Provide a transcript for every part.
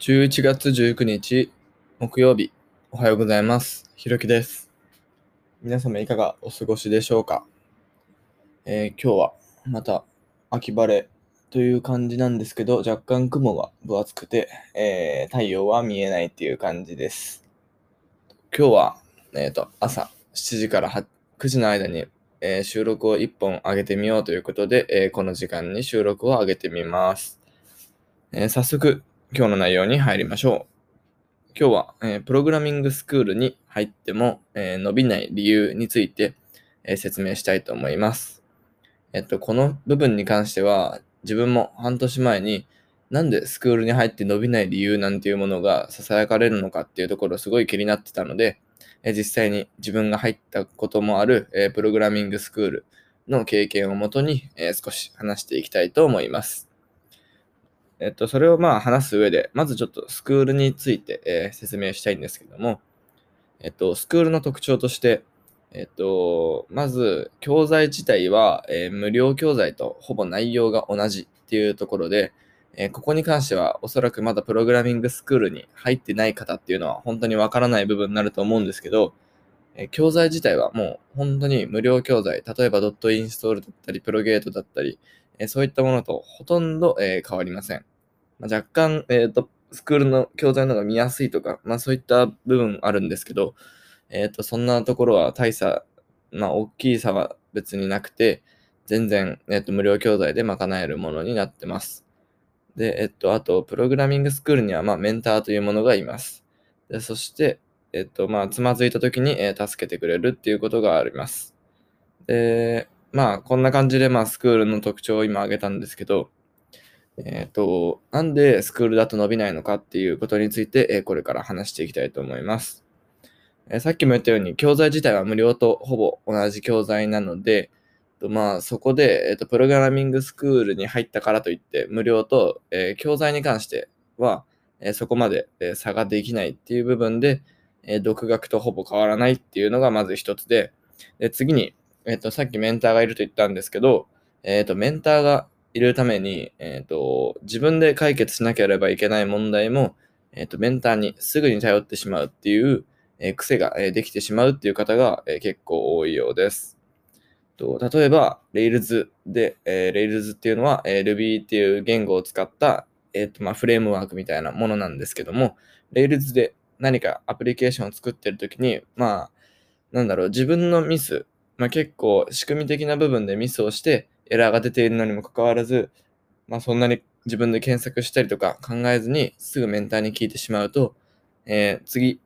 11月19日木曜日おはようございます。ひろきです。皆様いかがお過ごしでしょうか、えー今日はまた秋晴れという感じなんですけど若干雲が分厚くて、えー太陽は見えないっていう感じです。今日は、えーと朝7時から9時の間に、えー収録を1本上げてみようということで、えーこの時間に収録を上げてみます、えー早速今日の内容に入りましょう。今日は、えープログラミングスクールに入っても、えー伸びない理由について、えー説明したいと思います。えっと、この部分に関しては、自分も半年前になんでスクールに入って伸びない理由なんていうものが囁かれるのかっていうところすごい気になってたので、え実際に自分が入ったこともある、えプログラミングスクールの経験をもとに、え少し話していきたいと思います。えっと、それをまあ話す上で、まずちょっとスクールについて、えー説明したいんですけども、えっと、スクールの特徴として、えっと、まず、教材自体は、えー無料教材とほぼ内容が同じっていうところで、えーここに関してはおそらくまだプログラミングスクールに入ってない方っていうのは本当にわからない部分になると思うんですけど、えー教材自体はもう本当に無料教材、例えばドットインストールだったり、プロゲートだったり、えーそういったものとほとんど、えー変わりません。まあ、若干、えっ、と、スクールの教材の方が見やすいとか、まあそういった部分あるんですけど、えっ、と、そんなところは大差、まあ大きい差は別になくて、全然、えっ、と、無料教材で賄えるものになってます。で、えっと、あと、プログラミングスクールには、まあ、メンターというものがいます。でそして、えっと、まあ、つまずいた時に、え助けてくれるっていうことがあります。で、まあ、こんな感じで、まあ、スクールの特徴を今挙げたんですけど、えっと、なんでスクールだと伸びないのかっていうことについて、えこれから話していきたいと思います。えさっきも言ったように、教材自体は無料とほぼ同じ教材なので、とまあ、そこで、えっと、プログラミングスクールに入ったからといって、無料と、え教材に関しては、えそこまで、え差ができないっていう部分で、え独学とほぼ変わらないっていうのがまず一つで、で次に、えっと、さっきメンターがいると言ったんですけど、えっと、メンターがいるために、えっと、自分で解決しなければいけない問題も、えっと、メンターにすぐに頼ってしまうっていう、えー癖が、えーできてしまうっていう方が、えー結構多いようです。と例えば、Rails で、えー Rails っていうのは、えー Ruby っていう言語を使った、えーとまあ、フレームワークみたいなものなんですけども、Rails で何かアプリケーションを作ってるときに、まあ、なんだろう、自分のミス、まあ、結構仕組み的な部分でミスをしてエラーが出ているのにもかかわらず、まあ、そんなに自分で検索したりとか考えずにすぐメンターに聞いてしまうと、えー次、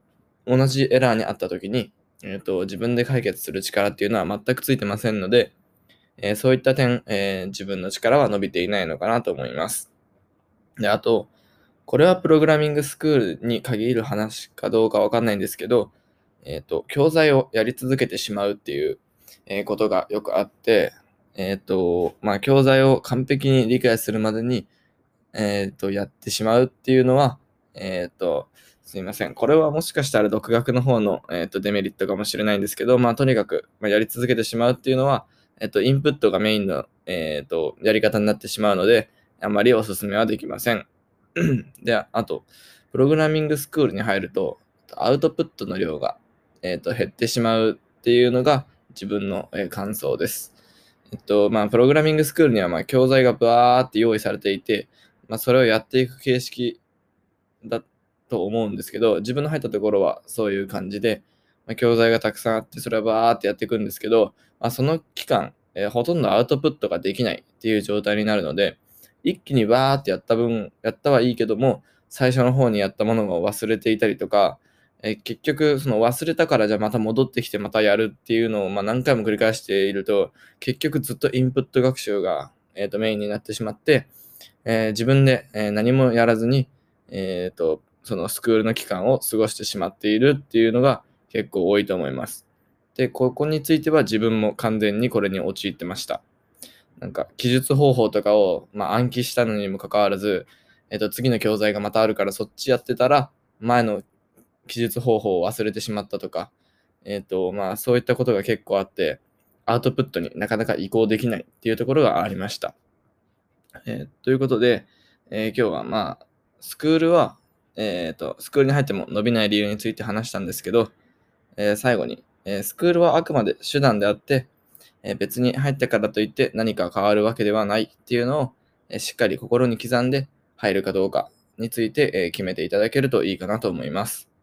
同じエラーにあったときに、えーと、自分で解決する力っていうのは全くついてませんので、えーそういった点、えー自分の力は伸びていないのかなと思います。で、あと、これはプログラミングスクールに限る話かどうかわかんないんですけど、えっ、と、教材をやり続けてしまうっていう、えことがよくあって、えっ、と、まあ、教材を完璧に理解するまでに、えっ、と、やってしまうっていうのは、えっ、と、すいません。これはもしかしたら独学の方の、えー、とデメリットかもしれないんですけど、まあ、とにかく、まあ、やり続けてしまうっていうのは、えっ、と、インプットがメインの、えっ、と、やり方になってしまうので、あまりお勧めはできません。で、あと、プログラミングスクールに入ると、アウトプットの量が、えっ、と、減ってしまうっていうのが自分の、え感想です。えっと、まあ、プログラミングスクールには、まあ、教材がバーって用意されていて、まあ、それをやっていく形式だと思うんですけど、自分の入ったところはそういう感じで、まあ、教材がたくさんあって、それはバーってやっていくんですけど、まあ、その期間、えーほとんどアウトプットができないっていう状態になるので、一気にバーってやった分、やったはいいけども、最初の方にやったものが忘れていたりとか、え結局、その忘れたからじゃあまた戻ってきてまたやるっていうのをま何回も繰り返していると、結局ずっとインプット学習が、えーとメインになってしまって、えー自分で、え何もやらずに、えーと、そのスクールの期間を過ごしてしまっているっていうのが結構多いと思います。で、ここについては自分も完全にこれに陥ってました。なんか記述方法とかを、ま、暗記したのにもかかわらず、えっと、次の教材がまたあるからそっちやってたら、前の記述方法を忘れてしまったとか、えっと、まあ、そういったことが結構あって、アウトプットになかなか移行できないっていうところがありました。えーということで、えー今日はまあ、スクールはえっ、と、スクールに入っても伸びない理由について話したんですけど、え最後に、えスクールはあくまで手段であって、え別に入ってからといって何か変わるわけではないっていうのを、えしっかり心に刻んで入るかどうかについて、え決めていただけるといいかなと思います。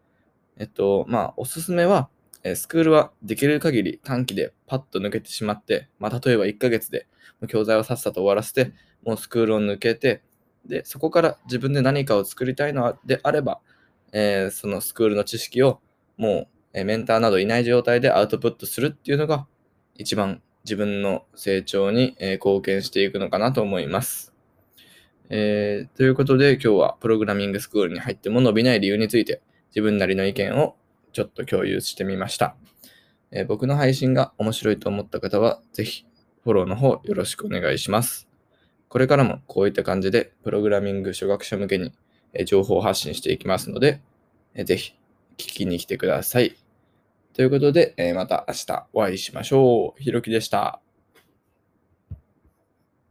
えっと、まあ、おすすめは、えスクールはできる限り短期でパッと抜けてしまって、まあ、例えば1ヶ月で教材をさっさと終わらせて、もうスクールを抜けて、で、そこから自分で何かを作りたいのであれば、えーそのスクールの知識をもう、えメンターなどいない状態でアウトプットするっていうのが一番自分の成長に、え貢献していくのかなと思います。えーということで今日はプログラミングスクールに入っても伸びない理由について自分なりの意見をちょっと共有してみました。えー僕の配信が面白いと思った方はぜひフォローの方よろしくお願いします。これからもこういった感じでプログラミング初学者向けにえ情報発信していきますので、えーぜひ聞きに来てください。ということで、えまた明日お会いしましょう。ひろきでした。